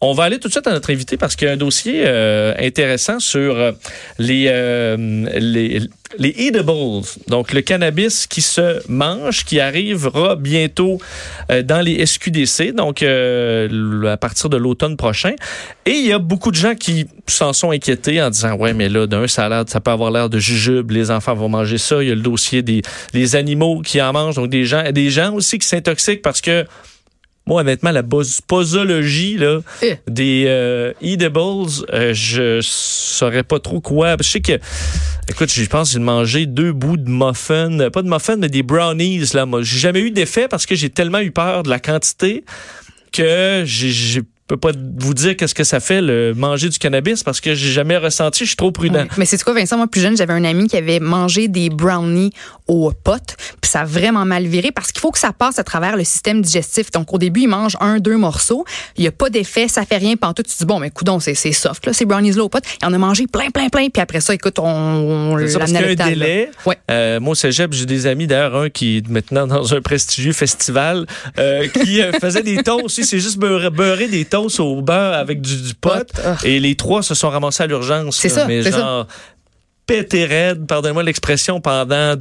On va aller tout de suite à notre invité parce qu'il y a un dossier euh, intéressant sur euh, les, euh, les, les edibles, donc le cannabis qui se mange, qui arrivera bientôt euh, dans les SQDC, donc à partir de l'automne prochain. Et il y a beaucoup de gens qui s'en sont inquiétés en disant ouais mais là d'un ça, ça peut avoir l'air de jujube, les enfants vont manger ça. Il y a le dossier des les animaux qui en mangent, donc des gens, des gens aussi qui s'intoxiquent parce que moi, honnêtement, la posologie là, Eh. des euh, edibles, euh, je saurais pas trop quoi. Je sais que, écoute, je pense que j'ai mangé deux bouts de muffin, euh, pas de muffin, mais des brownies. Là, moi, j'ai jamais eu d'effet parce que j'ai tellement eu peur de la quantité que j'ai- peux pas vous dire qu'est-ce que ça fait le manger du cannabis parce que j'ai jamais ressenti. Je suis trop prudent. Mais c'est quoi, Vincent? Moi, plus jeune, j'avais un ami qui avait mangé des brownies au pot, puis ça a vraiment mal viré parce qu'il faut que ça passe à travers le système digestif. Donc, au début, il mange un, deux morceaux. Il n'y a pas d'effet, ça fait rien. Pantoute, tu te dis, bon, mais coudon, c'est c'est soft, là, ces brownies-là au pot. Il en a mangé plein, plein, plein. Puis après ça, écoute, on, on C'est ça, parce l'amenait à qu'il y a un l'hôpital, là. délai. Ouais. Euh, moi, au cégep, j'ai des amis, d'ailleurs, un qui est maintenant dans un prestigieux festival, euh, qui euh, faisait des toasts aussi. C'est juste beurrer, beurrer des toasts au beurre avec du, du pot. Ah. Et les trois se sont ramassés à l'urgence. C'est là, ça, Mais c'est ça. genre, pété raide, pardonnez-moi l'expression, pendant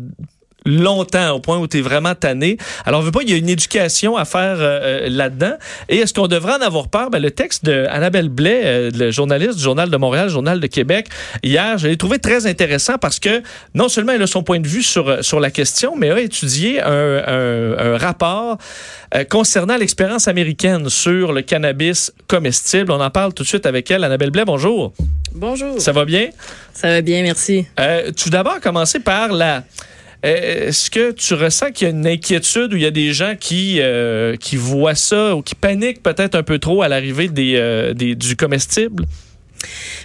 longtemps au point où tu es vraiment tanné. Alors, on veut pas, il y a une éducation à faire euh, euh, là-dedans. Et est-ce qu'on devrait en avoir peur? Ben, le texte de Annabelle Blais, euh, le journaliste du Journal de Montréal, Journal de Québec, hier, je l'ai trouvé très intéressant parce que non seulement elle a son point de vue sur, euh, sur la question, mais a étudié un, un- un rapport euh, concernant l'expérience américaine sur le cannabis comestible. On en parle tout de suite avec elle. Annabelle Blais, bonjour. Bonjour. Ça va bien? Ça va bien, merci. Euh, tout d'abord, commencer par la. Euh, Est-ce que tu ressens qu'il y a une inquiétude ou il y a des gens qui, euh, qui voient ça ou qui paniquent peut-être un peu trop à l'arrivée des, euh, des- du comestible?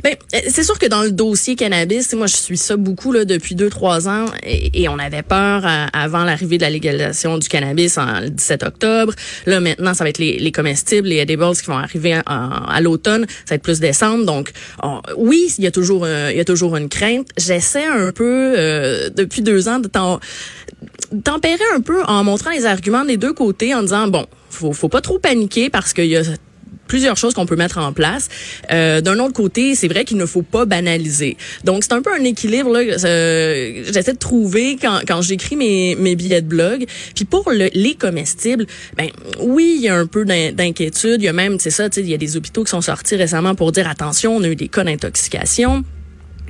Ben, c'est sûr que dans le dossier cannabis, moi je suis ça beaucoup là depuis deux trois ans et, on avait peur euh, avant l'arrivée de la légalisation du cannabis en le 17 octobre. Là maintenant, ça va être les, les comestibles, les edibles qui vont arriver à l'automne, ça va être plus décembre. Donc on- oui, il y a toujours euh, il y a toujours une crainte. J'essaie un peu euh, depuis deux ans de tempérer un peu en montrant les arguments des deux côtés en disant bon, faut faut pas trop paniquer parce qu'il y a plusieurs choses qu'on peut mettre en place. Euh, D'un autre côté, c'est vrai qu'il ne faut pas banaliser. Donc, c'est un peu un équilibre là. euh, J'essaie de trouver quand, quand j'écris mes, mes billets de blog. Puis pour le, les comestibles, ben oui, il y a un peu d'in- d'inquiétude. Il y a même, c'est ça, il y a des hôpitaux qui sont sortis récemment pour dire attention, on a eu des cas d'intoxication.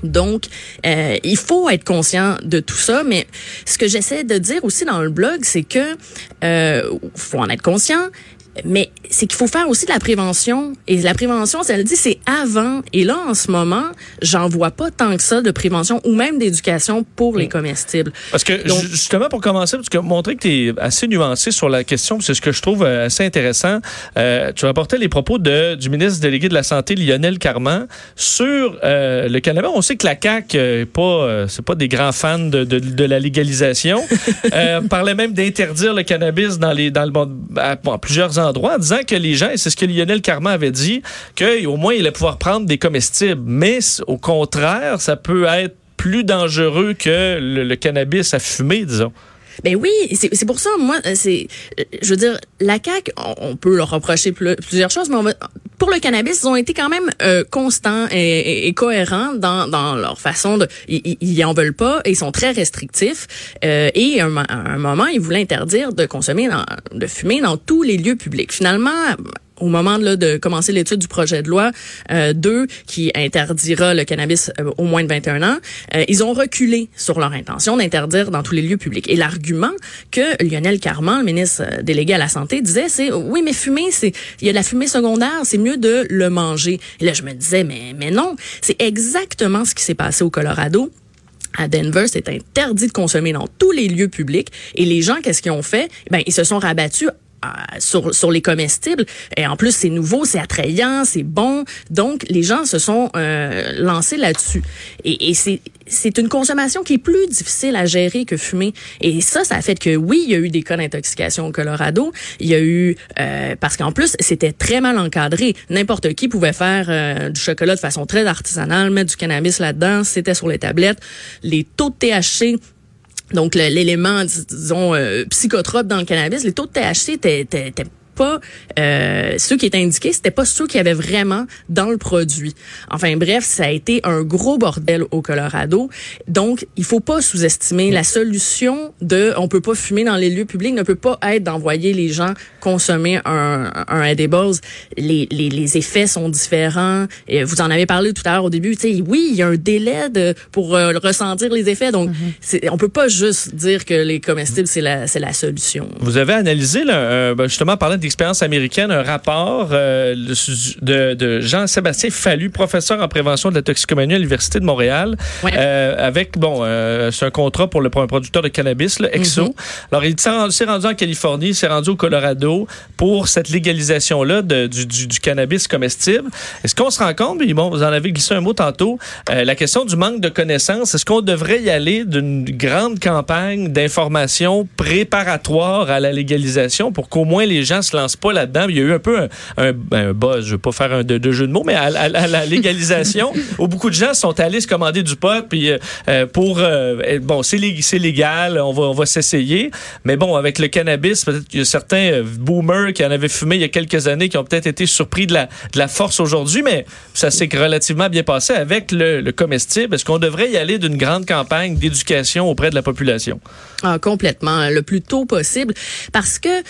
Donc, euh, il faut être conscient de tout ça, mais ce que j'essaie de dire aussi dans le blog, c'est que euh, faut en être conscient, mais c'est qu'il faut faire aussi de la prévention. Et la prévention, ça le dit, c'est avant. Et là, en ce moment, j'en vois pas tant que ça de prévention ou même d'éducation pour les comestibles. Parce que Donc- justement, pour commencer, parce que montrer que tu es assez nuancé sur la question, c'est ce que je trouve euh, assez intéressant. Euh, tu rapportais les propos de, du ministre délégué de la Santé, Lionel Carman, sur euh, le cannabis. On sait que la CAQ, euh, pas, euh, c'est pas des grands fans de, de, de la légalisation. euh, parlait même d'interdire le cannabis dans, les, dans le, bon, à, à plusieurs endroits, en disant que les gens, c'est ce que Lionel Carman avait dit, qu'au moins il allait pouvoir prendre des comestibles. Mais au contraire, ça peut être plus dangereux que le, cannabis à fumer, disons. Ben oui, c'est pour ça, moi, euh, c'est, euh, je veux dire, la CAQ, on, peut leur reprocher plusieurs choses, mais on pour le cannabis, ils ont été quand même euh, constants et, et- et cohérents dans, dans leur façon de, ils, en veulent pas ils sont très restrictifs. Euh, et à un, à un moment, ils voulaient interdire de consommer, dans, de fumer dans tous les lieux publics. Finalement, au moment là, de commencer l'étude du projet de loi euh, 2 qui interdira le cannabis euh, au moins de 21 ans, euh, ils ont reculé sur leur intention d'interdire dans tous les lieux publics. Et l'argument que Lionel Carman, le ministre euh, délégué à la santé, disait, c'est oui, mais fumer, c'est il y a de la fumée secondaire, c'est mieux de le manger. Et là, je me disais, mais mais non, c'est exactement ce qui s'est passé au Colorado. À Denver, c'est interdit de consommer dans tous les lieux publics. Et les gens, qu'est-ce qu'ils ont fait? Ben, ils se sont rabattus sur, sur les comestibles. Et en plus, c'est nouveau, c'est attrayant, c'est bon. Donc, les gens se sont euh, lancés là-dessus. Et, et c'est c'est une consommation qui est plus difficile à gérer que fumer. Et ça, ça a fait que oui, il y a eu des cas d'intoxication au Colorado. Il y a eu euh, parce qu'en plus, c'était très mal encadré. N'importe qui pouvait faire euh, du chocolat de façon très artisanale, mettre du cannabis là-dedans. C'était sur les tablettes. Les taux de THC donc l'élément dis- disons euh, psychotrope dans le cannabis, les taux de THC étaient, étaient- étaient pas euh, ceux qui étaient indiqués, c'était pas ceux qui avaient vraiment dans le produit. Enfin bref, ça a été un gros bordel au Colorado. Donc, il faut pas sous-estimer la solution de on peut pas fumer dans les lieux publics ne peut pas être d'envoyer les gens consommer un, un edibles. Les, les, les effets sont différents. Et vous en avez parlé tout à l'heure au début. Tu sais, oui, il y a un délai de, pour euh, ressentir les effets. Donc, c'est on peut pas juste dire que les comestibles c'est la c'est la solution. Vous avez analysé là, euh, ben, justement parlant d'expérience américaine un rapport euh, de, de Jean-Sébastien Fallu, professeur en prévention de la toxicomanie à l'université de Montréal, euh, avec bon euh, c'est un contrat pour le pour un producteur de cannabis, le Exo. Mhm. Alors il s'est rendu, en Californie, il s'est rendu au Colorado pour cette légalisation là du, du, du cannabis comestible. Est-ce qu'on se rend compte, puis bon vous en avez glissé un mot tantôt, la question du manque de connaissances, est-ce qu'on devrait y aller d'une grande campagne d'information préparatoire à la légalisation pour qu'au moins les gens se lancent pas là-dedans. Il y a eu un peu un, buzz, je veux pas faire un de, jeu de mots, mais à, la légalisation, où beaucoup de gens sont allés se commander du pot, puis euh, euh, pour euh, bon, c'est lég- c'est légal, on va s'essayer, mais bon, avec le cannabis, peut-être qu'il y a certains boomers qui en avaient fumé il y a quelques années qui ont peut-être été surpris de la force aujourd'hui, mais ça s'est relativement bien passé avec le, le comestible. Est-ce qu'on devrait y aller d'une grande campagne d'éducation auprès de la population? Ah, complètement, le plus tôt possible, parce que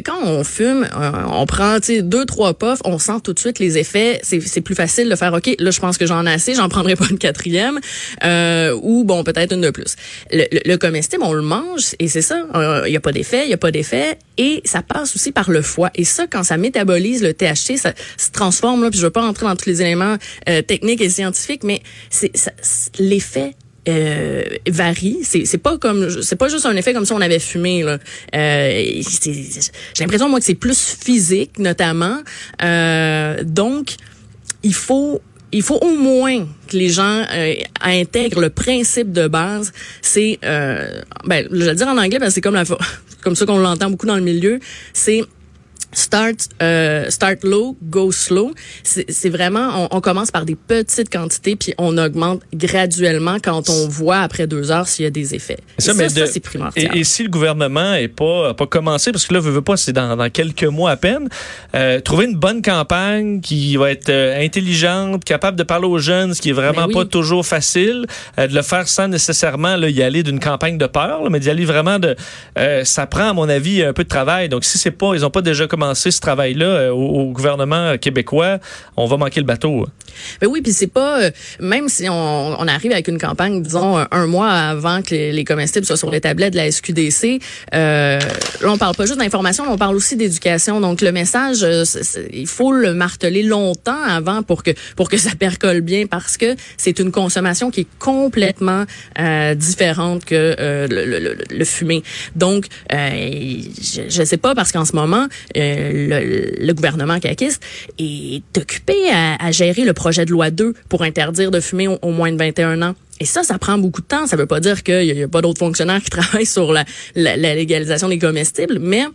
quand on fume, euh, on prend deux trois puffs, on sent tout de suite les effets. C'est plus facile de faire ok, là je pense que j'en ai assez, j'en prendrai pas une quatrième, euh, ou bon peut-être une de plus. Le, le, le comestible, on le mange et c'est ça, il y a pas d'effet, il y a pas d'effet, et ça passe aussi par le foie. Et ça, quand ça métabolise le THC, ça se transforme là. Puis je veux pas entrer dans tous les éléments euh, techniques et scientifiques, mais c'est- l'effet euh, varie. C'est pas comme c'est pas juste un effet comme si on avait fumé là. Euh, J'ai l'impression moi que c'est plus physique notamment. Euh, donc il faut il faut au moins que les gens euh, intègrent le principe de base. C'est euh, ben je vais le dire en anglais parce c'est comme la comme ça qu'on l'entend beaucoup dans le milieu. C'est Start, euh, start low, go slow. C'est vraiment, on, on commence par des petites quantités, puis on augmente graduellement quand on voit après deux heures s'il y a des effets. Et ça, mais ça, c'est primordial. Et, et si le gouvernement est pas pas commencé parce que là veut, veut pas c'est dans, dans quelques mois à peine euh, trouver une bonne campagne qui va être euh, intelligente capable de parler aux jeunes ce qui est vraiment Ben oui. pas toujours facile euh, de le faire sans nécessairement là, y aller d'une campagne de peur là, mais d'y aller vraiment de euh, ça prend à mon avis un peu de travail donc si c'est pas ils ont pas déjà commencé ce travail là au, gouvernement québécois on va manquer le bateau Ben oui, puis c'est pas euh, même si on, arrive avec une campagne, disons un, mois avant que les, les comestibles soient sur les tablettes de la SQDC. Euh, là, on parle pas juste d'information, mais on parle aussi d'éducation. Donc le message, euh, il faut le marteler longtemps avant pour que pour que ça percole bien, parce que c'est une consommation qui est complètement euh, différente que euh, le, le, fumer. Donc euh, je, je sais pas parce qu'en ce moment euh, le, gouvernement caquiste est occupé à, gérer le projet de loi 2 pour interdire de fumer au, moins de 21 ans. Et ça, ça prend beaucoup de temps. Ça veut pas dire qu'il y, a- pas d'autres fonctionnaires qui travaillent sur la légalisation des comestibles, mais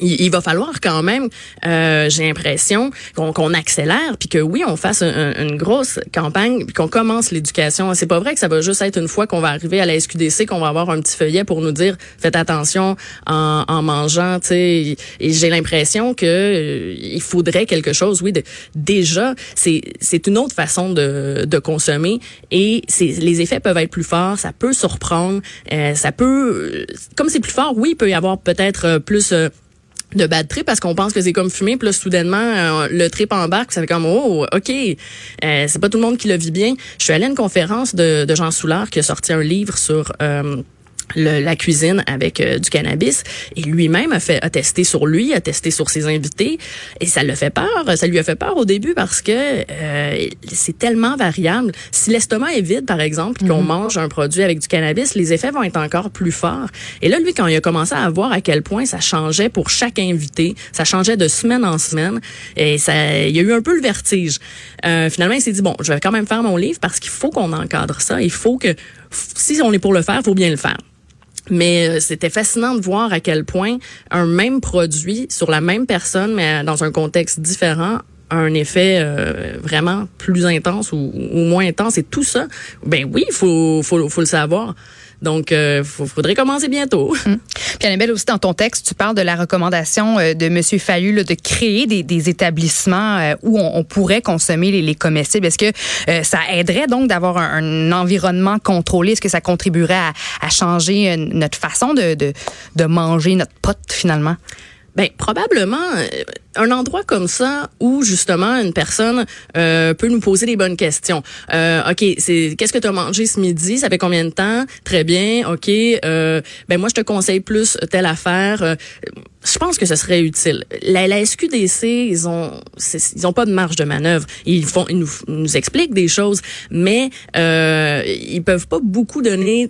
il, va falloir quand même, euh, j'ai l'impression, qu'on qu'on accélère, puis que oui, on fasse un- un- une grosse campagne, puis qu'on commence l'éducation. C'est pas vrai que ça va juste être une fois qu'on va arriver à la SQDC qu'on va avoir un petit feuillet pour nous dire faites attention en, mangeant, tu sais. Et j'ai l'impression que euh, il faudrait quelque chose, oui, de déjà, c'est c'est une autre façon de, de consommer et les effets peuvent être plus forts, ça peut surprendre, euh, ça peut, comme c'est plus fort, oui, il peut y avoir peut-être euh, plus euh, de bad trip parce qu'on pense que c'est comme fumer puis là soudainement euh, le trip embarque ça fait comme oh ok euh, c'est pas tout le monde qui le vit bien. Je suis allée à une conférence de, de Jean Soulard qui a sorti un livre sur euh, le- la cuisine avec euh, du cannabis. Et lui-même a fait a testé sur lui a testé sur ses invités. Et ça le fait peur ça lui a fait peur au début parce que euh, c'est tellement variable. Si l'estomac est vide par exemple qu'on mange un produit avec du cannabis les effets vont être encore plus forts. Et là lui quand il a commencé à voir à quel point ça changeait pour chaque invité ça changeait de semaine en semaine et ça il y a eu un peu le vertige. Euh, finalement il s'est dit bon je vais quand même faire mon livre parce qu'il faut qu'on encadre ça. Il faut que si on est pour le faire faut bien le faire mais euh, c'était fascinant de voir à quel point un même produit sur la même personne, mais dans un contexte différent, a un effet euh, vraiment plus intense ou, moins intense. Et tout ça, ben oui, il faut, faut le savoir. Donc, il faudrait commencer bientôt. Hum. Puis Annabelle, aussi dans ton texte, tu parles de la recommandation de M. Fallu là, de créer des, établissements où on, pourrait consommer les, les comestibles. Est-ce que ça aiderait donc d'avoir un, environnement contrôlé? Est-ce que ça contribuerait à, changer notre façon de manger notre pote finalement? Ben probablement euh, un endroit comme ça où justement une personne euh, peut nous poser des bonnes questions. Euh, ok, c'est qu'est-ce que tu as mangé ce midi? Ça fait combien de temps? Très bien. Ok. Euh, ben moi je te conseille plus telle affaire. Euh, je pense que ce serait utile. La, SQDC, ils ont ils ont pas de marge de manœuvre. Ils font ils nous, nous expliquent des choses, mais euh, ils peuvent pas beaucoup donner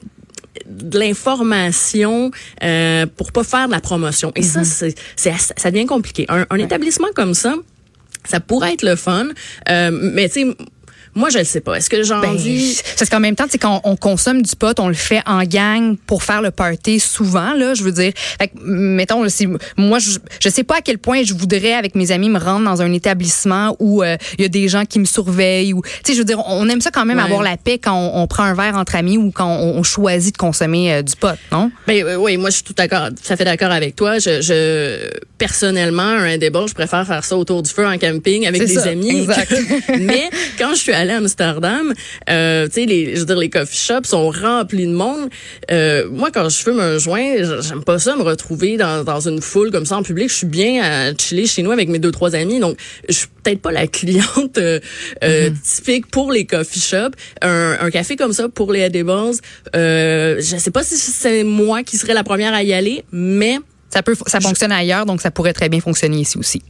de l'information euh, pour pas faire de la promotion. Et ça, mm-hmm. c'est, ça devient compliqué. Un, un établissement comme ça, ça pourrait être le fun, euh, mais tu sais, moi, je ne sais pas. Est-ce que j'en ben, dis... Parce qu'en même temps, c'est quand on consomme du pot, on le fait en gang pour faire le party souvent, là, je veux dire. Fait que, mettons, moi, je, je sais pas à quel point je voudrais, avec mes amis, me rendre dans un établissement où euh, il y a des gens qui me surveillent. ou Tu sais, je veux dire, on aime ça quand même avoir la paix quand on, prend un verre entre amis ou quand on, choisit de consommer euh, du pot, non? Ben, euh, oui, moi, je suis tout d'accord, ça fait d'accord avec toi. Je, je personnellement, un débat, je préfère faire ça autour du feu en camping avec des amis. Exact. Mais quand je suis allée à Amsterdam, euh, tu sais, les, je veux dire, les coffee shops sont remplis de monde. Euh, moi, quand je fume un joint, j'aime pas ça me retrouver dans, dans une foule comme ça en public. Je suis bien à chiller chez nous avec mes deux trois amis, donc je suis peut-être pas la cliente euh, mm-hmm. typique pour les coffee shops. Un, un, café comme ça pour les Edibles, euh, je sais pas si c'est moi qui serais la première à y aller, mais ça peut, ça fonctionne ailleurs, donc ça pourrait très bien fonctionner ici aussi.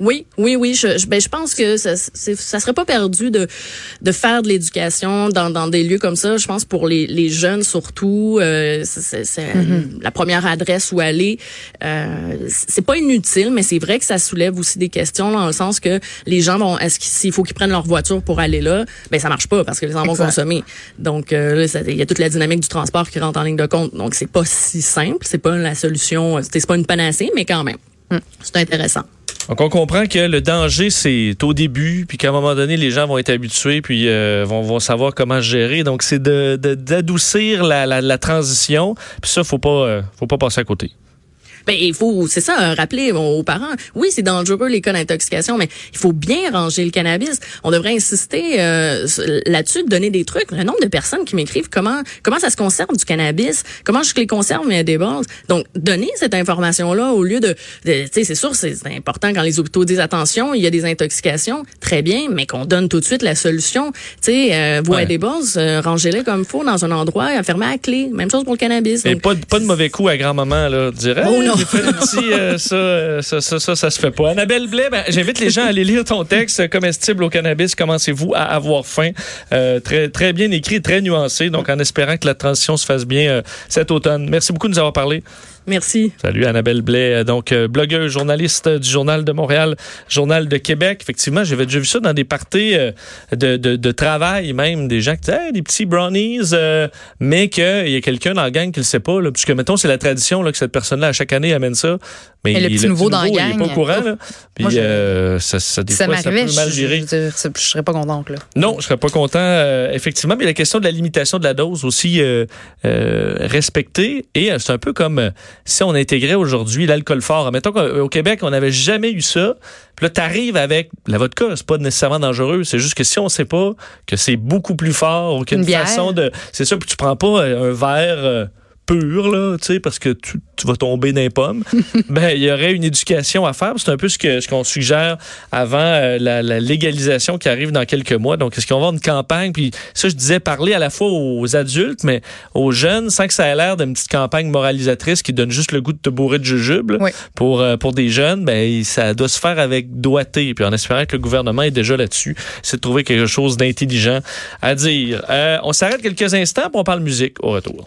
Oui, oui, oui. Je, je, ben, je pense que ça, ça serait pas perdu de, de faire de l'éducation dans, dans des lieux comme ça. Je pense pour les, les jeunes surtout, euh, c'est mm-hmm. la première adresse où aller. Euh, c'est pas inutile, mais c'est vrai que ça soulève aussi des questions dans le sens que les gens vont, est-ce qu'il faut qu'ils prennent leur voiture pour aller là Ben ça marche pas parce que les gens vont consommer. Donc euh, il y a toute la dynamique du transport qui rentre en ligne de compte. Donc c'est pas si simple, c'est pas la solution, c'est pas une panacée, mais quand même, mm. c'est intéressant. Donc, on comprend que le danger, c'est au début, puis qu'à un moment donné, les gens vont être habitués, puis euh, vont, vont savoir comment gérer. Donc, c'est d'adoucir de, la, la, la, transition. Puis ça, faut pas, euh, faut pas passer à côté. Ben, il faut, c'est ça, rappeler aux parents. Oui, c'est dangereux les cas d'intoxication, mais il faut bien ranger le cannabis. On devrait insister euh, là-dessus, de donner des trucs. Le nombre de personnes qui m'écrivent comment comment ça se conserve du cannabis, comment je les conserve mais des bases. Donc, donner cette information-là au lieu de, tu sais, c'est sûr, c'est important quand les hôpitaux disent attention, il y a des intoxications, très bien, mais qu'on donne tout de suite la solution. Tu sais, euh, des bases, euh, rangez-les comme il faut dans un endroit, fermez à clé. Même chose pour le cannabis. Et pas, pas de mauvais coup à grand-maman, là, dirais. Oh, non. Euh, euh, ça, ça, se fait pas. Annabelle Blais, ben, j'invite les gens à aller lire ton texte comestible au cannabis. Commencez-vous à avoir faim. Euh, très, très bien écrit, très nuancé. Donc, en espérant que la transition se fasse bien cet automne. Merci beaucoup de nous avoir parlé. Merci. Salut Annabelle Blais, donc blogueuse, journaliste du Journal de Montréal, Journal de Québec. Effectivement, j'avais déjà vu ça dans des parties de, de, de, travail même, des gens qui disaient des petits brownies, mais qu'il y a quelqu'un dans la gang qui le sait pas, là, puisque mettons c'est la tradition là, que cette personne-là à chaque année amène ça. Mais, le petit nouveau dans la gang. Il est pas au courant, là. Puis, euh, ça, ça, des ça fois, ça peut mal virer. Je, je, je, serais pas contente, là. Non, je serais pas content, euh, effectivement. Mais la question de la limitation de la dose aussi euh, euh respectée. Et c'est un peu comme si on intégrait aujourd'hui l'alcool fort. Mettons qu'au Québec, on n'avait jamais eu ça. Puis là, t'arrives avec la vodka, c'est pas nécessairement dangereux. C'est juste que si on sait pas que c'est beaucoup plus fort ou qu'une façon de... C'est ça, puis tu prends pas un verre pur, là, tu sais, parce que tu, tu, vas tomber dans les pommes, ben, il y aurait une éducation à faire. C'est un peu ce qu'on suggère avant euh, la, la, légalisation qui arrive dans quelques mois. Donc, est-ce qu'on va avoir une campagne? Puis ça, je disais parler à la fois aux adultes, mais aux jeunes, sans que ça ait l'air d'une petite campagne moralisatrice qui donne juste le goût de te bourrer de jujubes. Pour, euh, pour des jeunes, ben, ça doit se faire avec doigté. Puis en espérant que le gouvernement est déjà là-dessus, c'est de trouver quelque chose d'intelligent à dire. Euh, on s'arrête quelques instants, pour on parle musique au retour.